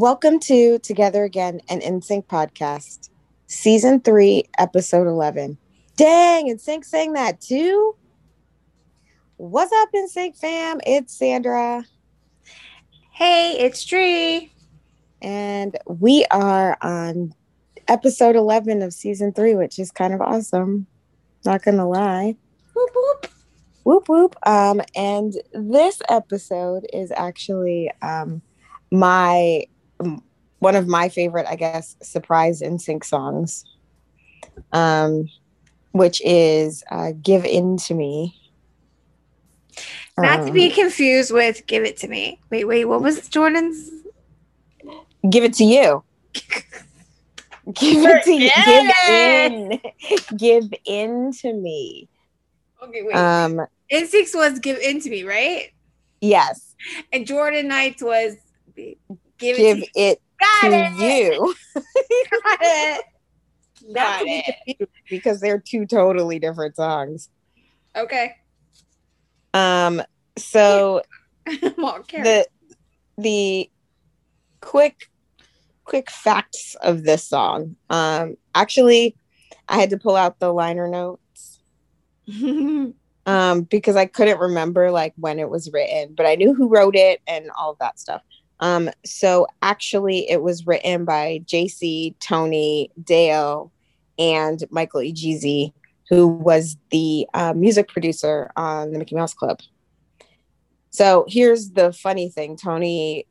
Welcome to Together Again, an NSYNC podcast, season three, episode 11. Dang, NSYNC sang that too? What's up, NSYNC fam? It's Sandra. Hey, it's Tree. And we are on episode 11 of season three, which is kind of awesome. Not gonna lie. Whoop whoop. Whoop whoop. Um, and this episode is actually um my one of my favorite, I guess, surprise NSYNC songs. Um, which is uh, "Give In to Me." Not to be Um, confused with "Give It to Me." Wait, wait. What was Jordan's? give it to you. Give it to you. Give in. Give in to me. Okay, wait. Um, NSYNC was "Give In to Me," right? yes. And Jordan Knight's was "Give It Give to, it to it. you. Got it. Got it. because they're two totally different songs. Okay. Um, so Well, the the quick quick facts of this song. Um, actually, I had to pull out the liner notes um, because I couldn't remember like when it was written, but I knew who wrote it and all of that stuff. Um, so actually, it was written by JC, Tony, Dale, and Michael Ejeezy, who was the uh, music producer on the Mickey Mouse Club. So here's the funny thing: Tony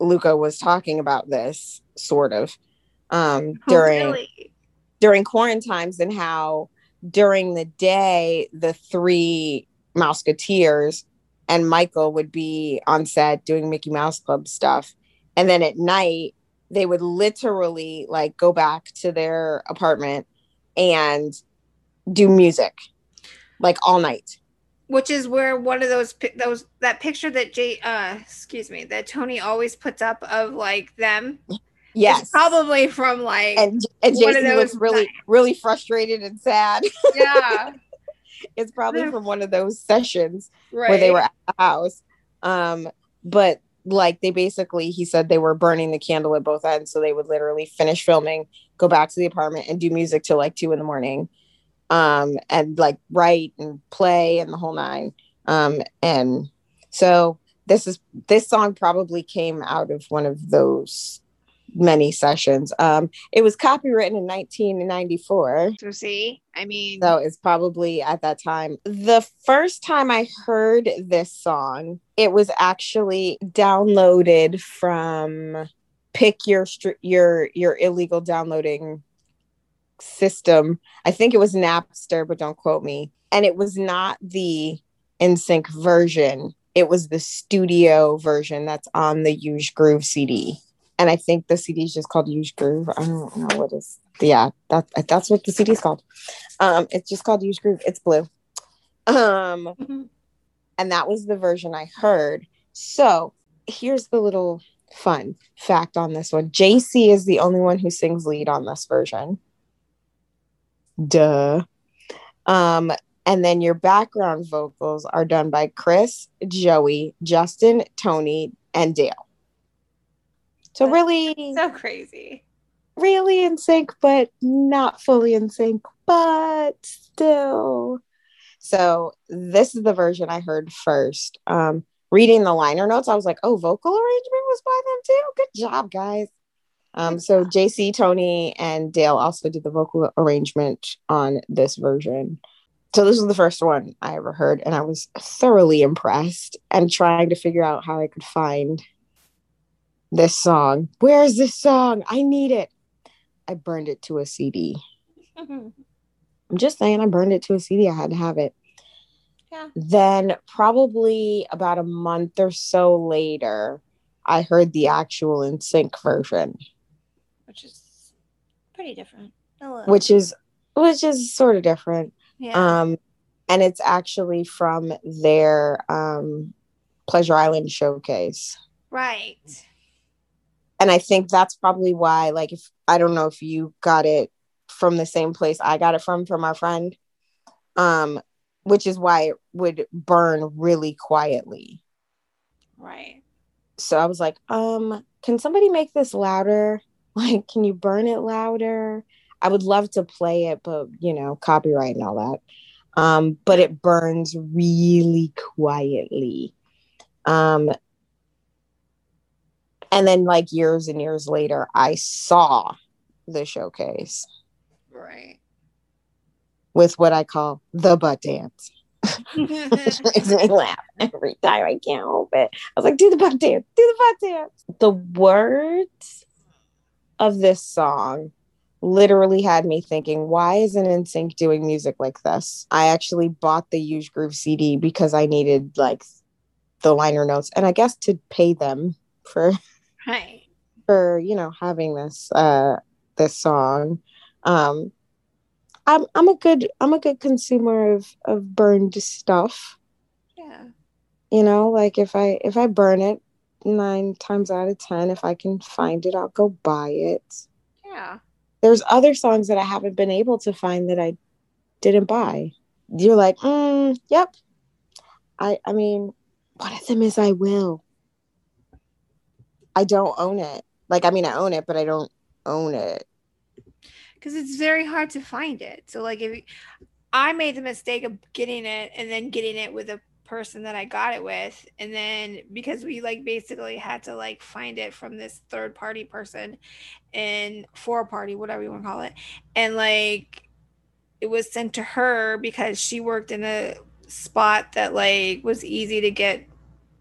Lucca was talking about this sort of um, Oh, during really? during quarantines and how during the day the three Mouseketeers and Michael would be on set doing Mickey Mouse Club stuff, and then at night they would literally like go back to their apartment and do music like all night. Which is where one of those those that picture that Jay uh excuse me that Tony always puts up of like them. Yes, probably from like And and Jason was really nights. really frustrated and sad. yeah it's probably from one of those sessions right where they were at the house. Um, but like they basically, he said they were burning the candle at both ends, so they would literally finish filming, go back to the apartment, and do music till like two in the morning, um, and like write and play and the whole nine. Um, and so this is this song probably came out of one of those many sessions. Um, it was copywritten in 1994. So see, I mean, So it's probably at that time. The first time I heard this song, it was actually downloaded from pick your str- your your illegal downloading system. I think it was Napster, but don't quote me. And it was not the NSYNC version. It was the studio version that's on the Use Groove CD. And I think the CD is just called Use Groove. I don't know what is. Yeah, that that's what the CD is called. Um, it's just called Use Groove. It's blue. Um, Mhm. and that was the version I heard. So here's the little fun fact on this one. JC is the only one who sings lead on this version. Duh. Um, and then your background vocals are done by Chris, Joey, Justin, Tony, and Dale. So That's really, so crazy. really in sync, but not fully in sync, but still. So this is the version I heard first. Um, reading the liner notes, I was like, oh, vocal arrangement was by them too. Good job, guys. Um, so JC, Tony, and Dale also did the vocal arrangement on this version. So this was the first one I ever heard, and I was thoroughly impressed and trying to figure out how I could find this song. Where is this song? I need it. I burned it to a CD. I'm just saying, I burned it to a CD. I had to have it. Yeah. Then, probably about a month or so later, I heard the actual NSYNC version, Which is pretty different. Which is which is sort of different. yeah. Um, and it's actually from their um, Pleasure Island showcase. right. And I think that's probably why, like, if I don't know if you got it from the same place I got it from, from our friend, um, which is why it would burn really quietly. Right. So I was like, um, can somebody make this louder? Like, can you burn it louder? I would love to play it, but you know, copyright and all that. Um, but it burns really quietly. Um, and then, like years and years later, I saw the showcase. Right. With what I call the butt dance. makes me laugh every time. I can't help it. I was like, do the butt dance, do the butt dance. The words of this song literally had me thinking, why isn't NSYNC doing music like this? I actually bought the Huge Groove CD because I needed like the liner notes and I guess to pay them for right. for, you know, having this uh this song. Um I'm I'm a good I'm a good consumer of of burned stuff. Yeah. You know, like if I if I burn it nine times out of ten, if I can find it, I'll go buy it. Yeah. There's other songs that I haven't been able to find that I didn't buy. You're like, mm, yep. I I mean, one of them is I will. I don't own it. Like I mean I own it, but I don't own it because it's very hard to find it. So like if I made the mistake of getting it and then getting it with a person that I got it with and then because we like basically had to like find it from this third party person and for party whatever you want to call it and like it was sent to her because she worked in a spot that like was easy to get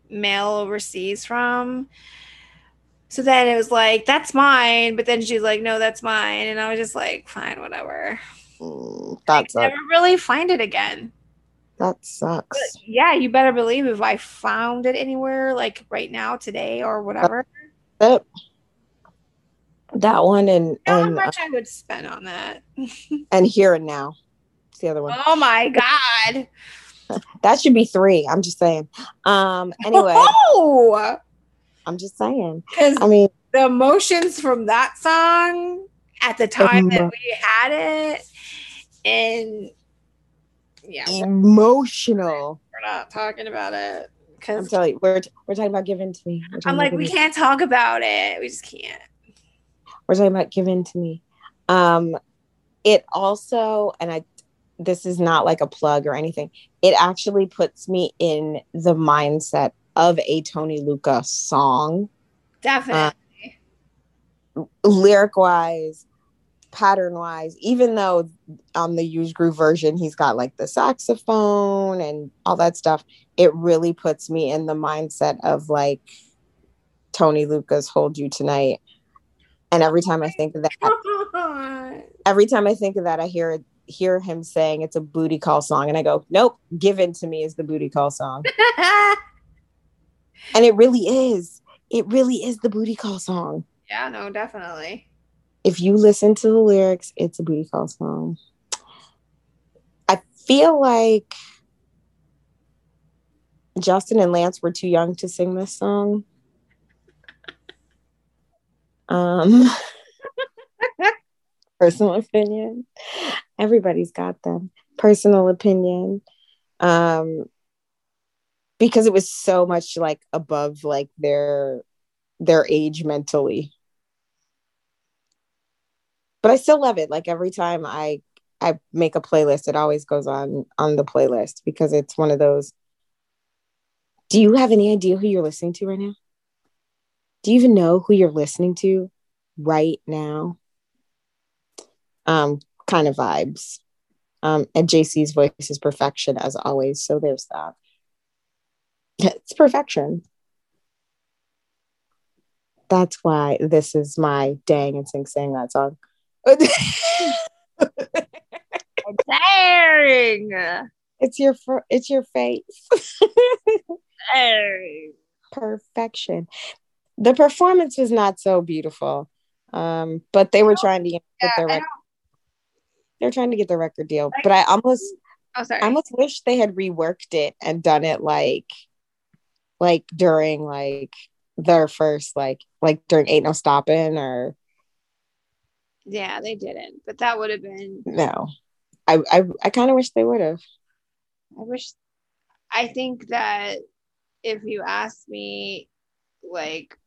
mail overseas from so then it was like, that's mine. But then she's like, no, that's mine. And I was just like, fine, whatever. Mm, that's never really find it again. That sucks. But yeah, you better believe if I found it anywhere, like right now, today, or whatever. That, that one and, you know and how much uh, I would spend on that. and here and now. It's the other one. Oh my god. that should be three. I'm just saying. Um anyway. Oh! I'm just saying. I mean, the emotions from that song at the time that we had it, and yeah, emotional. We're not talking about it because I'm telling you, we're we're talking about giving to me. I'm like, we can't talk about it. We just can't. We're talking about giving to me. Um, it also, and I, this is not like a plug or anything. It actually puts me in the mindset of a Tony Lucca song. Definitely. Uh, lyric wise, pattern wise, even though on the Huge Groove version he's got like the saxophone and all that stuff, it really puts me in the mindset of like Tony Lucca's Hold You Tonight. And every time I think of that, every time I think of that, I hear hear him saying it's a booty call song, and I go, "Nope, given to me is the booty call song." And it really is. It really is the booty call song. Yeah, no, definitely. If you listen to the lyrics, it's a booty call song. I feel like Justin and Lance were too young to sing this song. Um, personal opinion. Everybody's got them. Personal opinion. Um, because it was so much like above like their their age mentally. But i still love it. Like every time i i make a playlist it always goes on on the playlist because it's one of those. Do you have any idea who you're listening to right now? Do you even know who you're listening to right now? Um kind of vibes. Um and jc's voice is perfection as always so there's that it's perfection. That's why this is my dang and sing sing that song. dang. It's your fr- it's your face. dang. Perfection. The performance was not so beautiful. Um, but they were trying to get their record. They're trying to get the record deal. But I almost oh, sorry. I almost wish they had reworked it and done it like like during like their first like like during Ain't No Stopping or yeah they didn't but that would have been no i i, I kind of wish they would have i wish i think that if you asked me like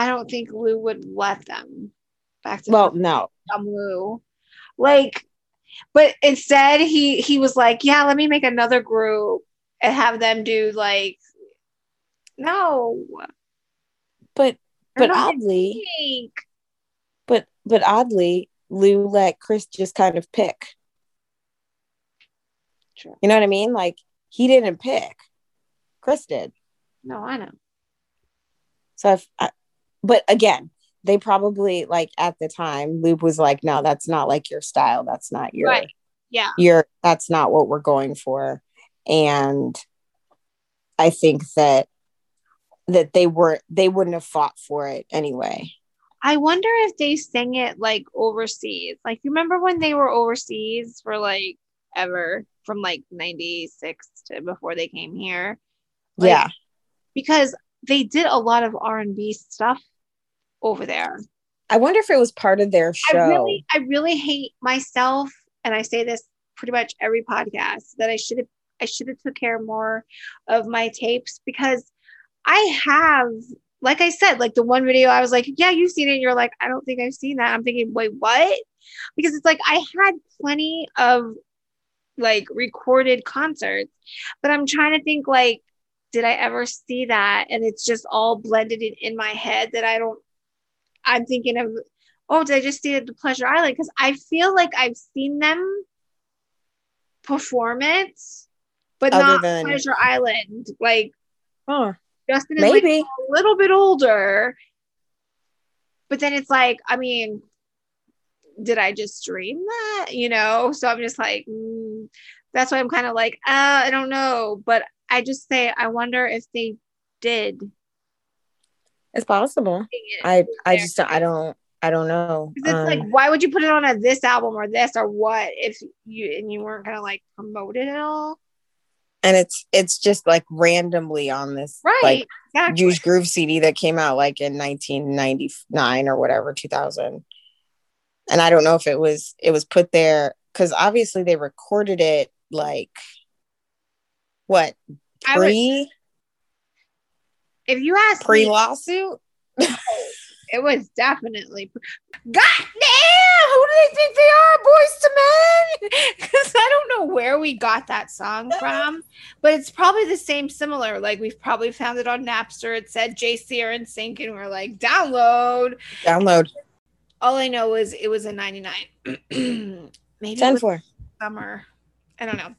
I don't think Lou would let them back to Well, no. dumb Lou. Like, but instead he he was like, yeah, let me make another group and have them do like, no, But but oddly, but but oddly, Lou let Chris just kind of pick. Sure. You know what I mean? Like he didn't pick. Chris did. No, I know. So if I, but again, they probably like at the time, Lube was like, no, that's not like your style. That's not your Right. Yeah. your that's not what we're going for. And I think that that they were they wouldn't have fought for it anyway. I wonder if they sing it like overseas. Like, you remember when they were overseas for like ever from like 96 to before they came here? Like, yeah. Because they did a lot of R&B stuff over there. I wonder if it was part of their show. I really, I really hate myself, and I say this pretty much every podcast that I should have, I should have took care more of my tapes because I have, like I said, like the one video I was like, yeah, you've seen it. And you're like, I don't think I've seen that. I'm thinking, wait, what? Because it's like I had plenty of like recorded concerts, but I'm trying to think like, did I ever see that? And it's just all blended in, in my head that I don't. I'm thinking of oh, did I just see it at the Pleasure Island? Because I feel like I've seen them perform it, but Other not than- Pleasure Island. Like Huh. Justin is like Maybe. a little bit older, but then it's like, I mean, did I just dream that? You know, so I'm just like, mm, that's why I'm kind of like, uh, I don't know, but I just say I wonder if they did. It's possible. it I I there. just don't- I don't I don't know. 'Cause it's Um, like, why would you put it on a this album or this or what if you and you weren't gonna like promote it at all? And it's it's just like randomly on this Right. like exactly. Juice Groove CD that came out like in 1999 or whatever 2000 and I don't know if it was it was put there because obviously they recorded it like what I would, pre if you ask pre lawsuit it was definitely. God damn! Who do they think they are, Boyz II Men? Because I don't know where we got that song from, but it's probably the same, similar. Like we've probably found it on Napster. It said JC or NSYNC, and we're like, download. download All I know is it was a 99. Maybe it 10 was for summer. I don't know.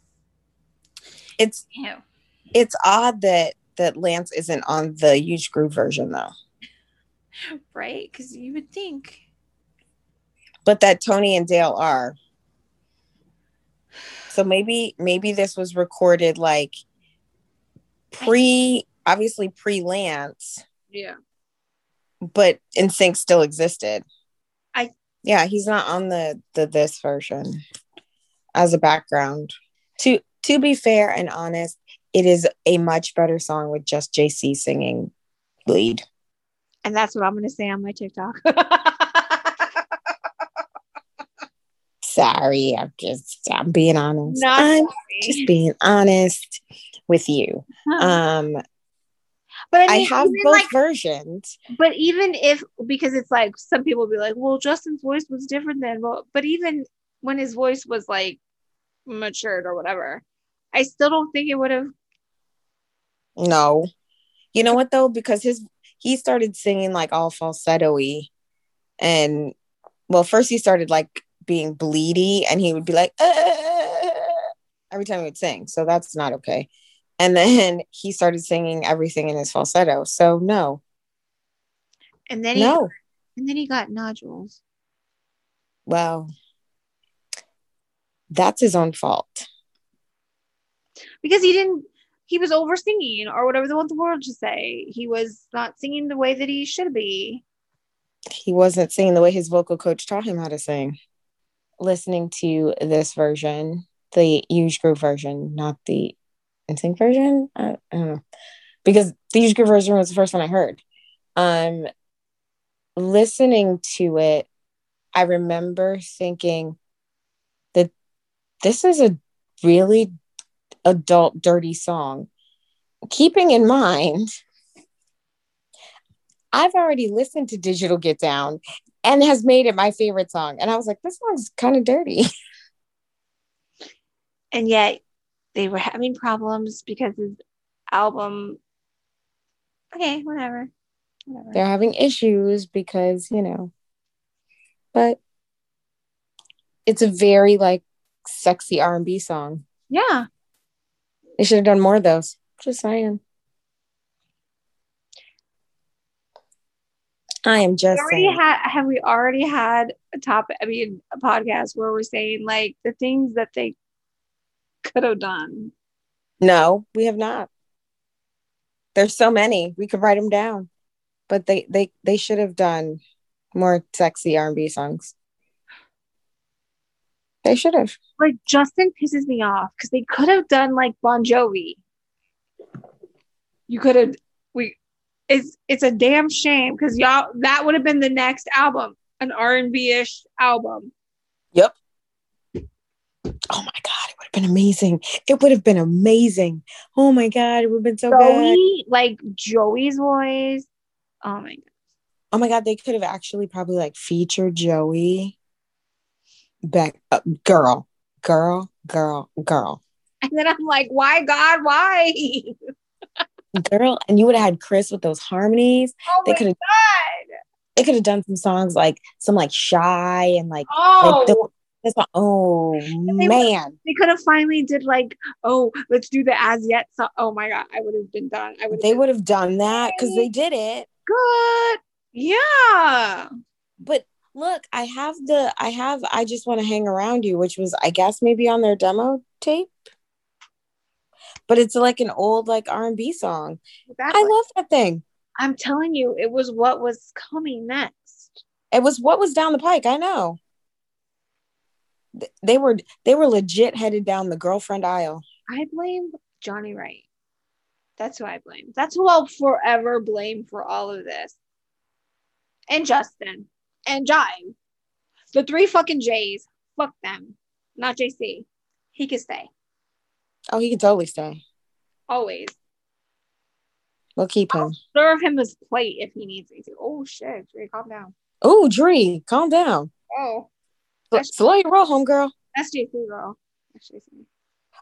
it's Ew. it's odd that that Lance isn't on the huge groove version though Right? Because you would think. but that Tony and Dale are. So maybe maybe this was recorded like pre obviously pre Lance, Yeah. but NSYNC still existed. I- yeah, he's not on the the this version as a background. To to be fair and honest, it is a much better song with just JC singing lead. And that's what I'm going to say on my TikTok. Sorry, I'm just I'm being honest. Not I'm sorry. just being honest with you. Um but I mean, have even, both like, versions. but even if because it's like some people be like, well, Justin's voice was different than well, but even when his voice was like matured or whatever, I still don't think it would have. No. You know what though? Because his he started singing like all falsetto-y. And well, first he started like being bleedy and he would be like "Ah," every time he would sing. So that's not okay. And then he started singing everything in his falsetto. So no. And then he No. and then he got nodules. Well, that's his own fault. because he didn't he was over singing or whatever they want the world to say he was not singing the way that he should be He wasn't singing the way his vocal coach taught him how to sing. Listening to this version, the huge group version, not the NSYNC version. I, I don't know. Because the huge group version was the first one I heard. Um listening to it, I remember thinking that this is a really adult dirty song. Keeping in mind I've already listened to Digital Get Down and has made it my favorite song. And I was like, this song's kind of dirty. And yet they were having problems because his album. Okay, whatever. whatever. They're having issues because, you know, but it's a very like sexy R&B song. Yeah. They should have done more of those. Just saying. I am just We already saying. had have we already had a topic I mean a podcast where we're saying like the things that they could have done. No, we have not. There's so many. We could write them down. But they they they should have done more sexy R&B songs. They should have. Like Justin pisses me off because they could have done like Bon Jovi. You could have we it's it's a damn shame because y'all that would have been the next album, an R&B-ish album. Yep. Oh my god, it would have been amazing. It would have been amazing. Oh my god, it would have been so good. Joey, like Joey's voice. Oh my god. Oh my god, they could have actually probably like featured Joey. Back uh, girl, girl, girl, girl, And then I'm like, why God, why? girl, and you would have had Chris with those harmonies. Oh They could have god. they could have done some songs like some like shy and like Oh, like this one, oh they- man. they could have finally did like, oh, let's do the as yet. So, oh my god, I would have been done. I would. They would have done that because they did it. good. Yeah. But look, I have the I have I just want to hang around you, which was I guess maybe on their demo tape. But it's like an old like R&B song. Exactly. I love that thing. I'm telling you, it was what was coming next. It was what was down the pike. I know. They were they were legit headed down the girlfriend aisle. I blame Johnny Wright. That's who I blame. That's who I'll forever blame for all of this. And Justin and Jive. The three fucking J's. Fuck them. Not JC. He can stay. Oh, he can totally stay. Always. We'll keep him. Serve him his plate if he needs me to. Oh shit. Dre, calm down. Oh, Dree, calm down. Oh. Slow your roll, homegirl. That's JC girl. That's JC.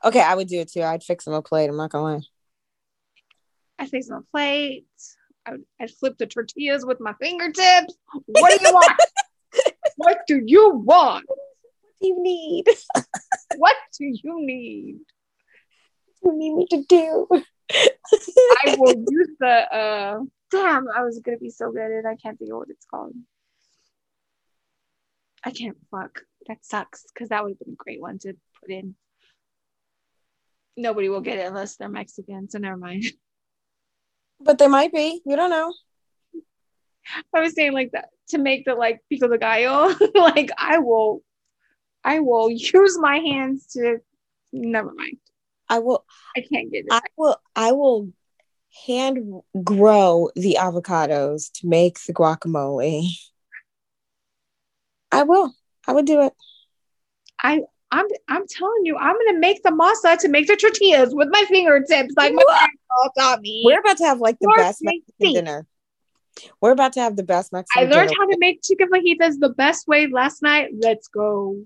Okay, I would do it too. I'd fix him a plate. I'm not gonna lie. I'd fix him a plate. I flip the tortillas with my fingertips. What do you want? what do you want? What do you need? What do you need? What do you need me to do? I will use the uh damn, I was gonna be so good and I can't think of what it's called. I can't fuck. That sucks because that would have been a great one to put in. Nobody will get it unless they're Mexican, so never mind. But they might be. You don't know. I was saying like that to make the like pico de gallo. like I will, I will use my hands to. Never mind. I will. I can't get it. I will. I will hand grow the avocados to make the guacamole. I will. I would do it. I I'm I'm telling you, I'm gonna make the masa to make the tortillas with my fingertips, like my taught me. We're about to have like the best Mexican me. dinner. We're about to have the best Mexican. I learned dinner. how to make chicken fajitas the best way last night. Let's go.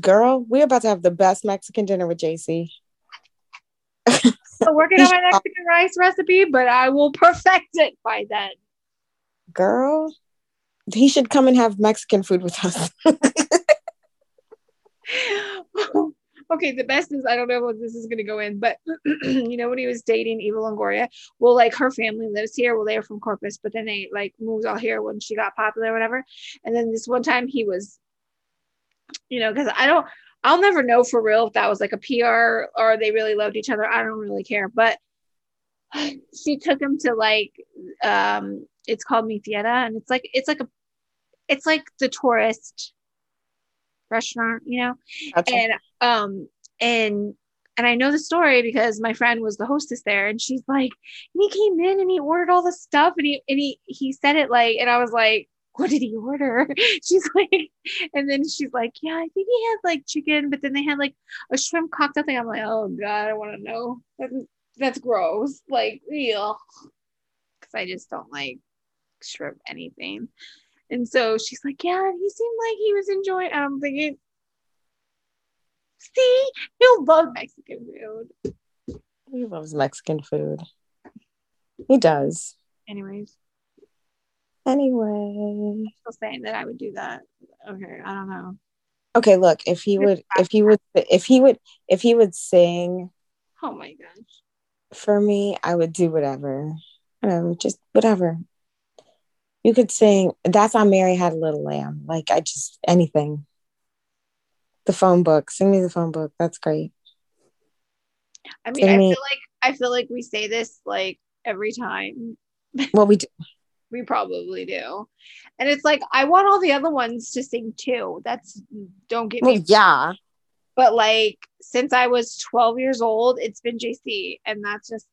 Girl, we're about to have the best Mexican dinner with JC. So working on my Mexican rice recipe, but I will perfect it by then. Girl, he should come and have Mexican food with us. okay, the best is I don't know what this is gonna go in, but you know when he was dating Eva Longoria, well, like her family lives here. Well, they're from Corpus, but then they like moved all here when she got popular, or whatever. And then this one time he was, you know, because I don't, I'll never know for real if that was like a PR or they really loved each other. I don't really care, but she took him to like, um, it's called Mi Tierra, and it's like it's like a, it's like the tourist restaurant, you know? Gotcha. and um and and I know the story because my friend was the hostess there and she's like and he came in and he ordered all the stuff and he and he he said it like and I was like what did he order? She's like and then she's like yeah I think he had like chicken but then they had like a shrimp cocktail thing. I'm like oh god I want to know. That's, that's gross. Like yeah because I just don't like shrimp anything. And so she's like, Yeah, he seemed like he was enjoying. And I'm thinking, See, he'll love Mexican food. He loves Mexican food. He does. Anyways, Anyway. still saying that I would do that. Okay, I don't know. Okay, look, if he would if he would if he would if he would sing Oh my gosh. for me, I would do whatever. Whatever, just whatever. You could sing that's on Mary Had a Little Lamb. Like I just anything. The phone book. Sing me the phone book. That's great. I mean, Sing I me- feel like I feel like we say this like every time. Well, we do. We probably do. And it's like I want all the other ones to sing too. That's don't get Well, me yeah. but like since I was 12 years old, it's been JC and that's just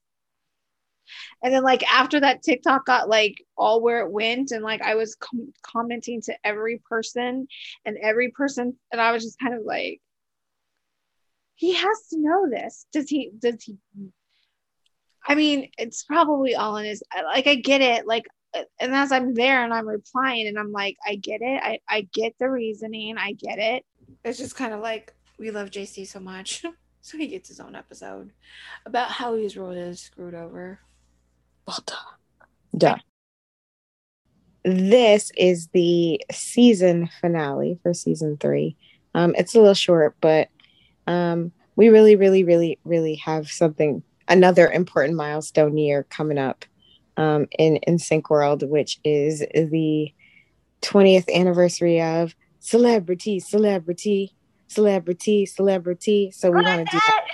and then like after that TikTok got like all where it went and like I was com- commenting to every person and every person and I was just kind of like he has to know this. Does he does he I mean, it's probably all in his like I get it like uh, and as I'm there and I'm replying and I'm like I get it. I I get the reasoning. I get it. It's just kind of like we love JC so much. So he gets his own episode about how he's really screwed over. Well. Duh. This is the season finale for season three. Um, it's a little short, but um, we really, really, really, really have something, another important milestone year coming up um, in NSYNC World, which is the 20th anniversary of Celebrity, Celebrity, Celebrity, Celebrity. So we want to do that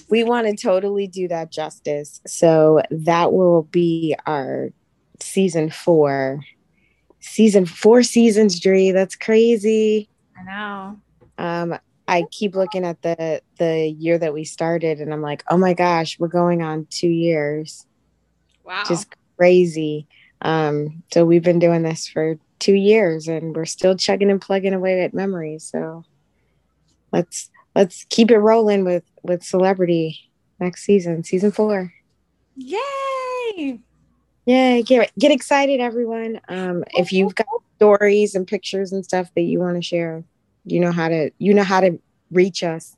we want to totally do that justice. So that will be our season four. Season four seasons, Dree. That's crazy. I know. Um, I keep looking at the the year that we started, and I'm like, oh my gosh, we're going on two years. Wow. Just crazy. Um, so we've been doing this for two years, and we're still chugging and plugging away at memories. So let's let's keep it rolling with with celebrity next season, season four. Yay! Yay, get get excited, everyone. Um, if you've got stories and pictures and stuff that you want to share, you know how to you know how to reach us.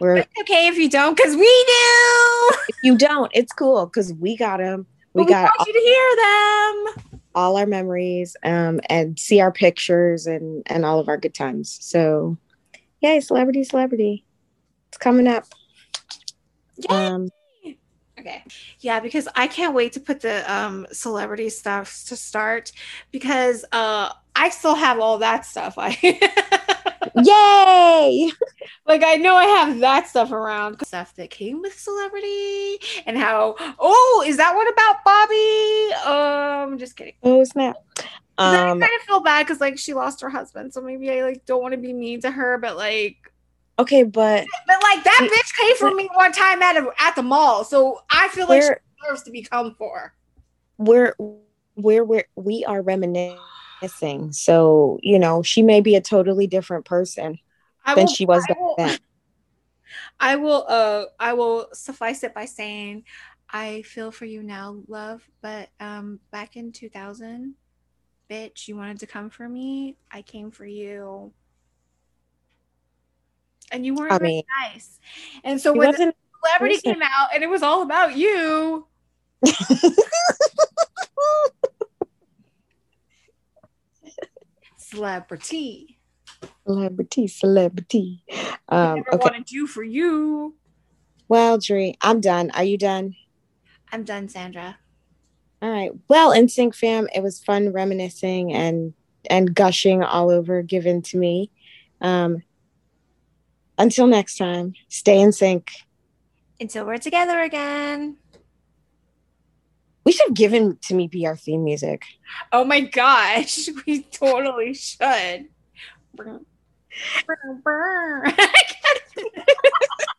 We're It's okay if you don't, because we do. if you don't, it's cool because we got them. We we got want you to hear them. all our memories um, and see our pictures and and all of our good times. So, yay, celebrity, celebrity, it's coming up. Um, Okay. Yeah, because I can't wait to put the um celebrity stuff to start because uh I still have all that stuff. I yay! like I know I have that stuff around. Stuff that came with celebrity and how oh, is that one about Bobby? Um just kidding. Oh snap! 'Cause I Um, kind of feel bad because like she lost her husband, so maybe I like don't want to be mean to her, but like okay, but but like that We- bitch came for me one time at a, at the mall, so I feel like she deserves to be come for. we're we're we're we are reminiscing. So you know, she may be a totally different person I than will- she was I back will- then. I will uh I will suffice it by saying I feel for you now, love, but um back in 2000, bitch, you wanted to come for me, I came for you. And you weren't I very mean, nice. And so when the celebrity person. came out and it was all about you, celebrity. celebrity, celebrity. I Um, never okay. wanted you for you. Well, Dree, I'm done. Are you done? I'm done, Sandra. All right. Well, NSYNC fam, it was fun reminiscing and and gushing all over given to me. Um, until next time, stay in sync. Until we're together again. We should have given to me be our theme music. Oh my gosh, we totally should.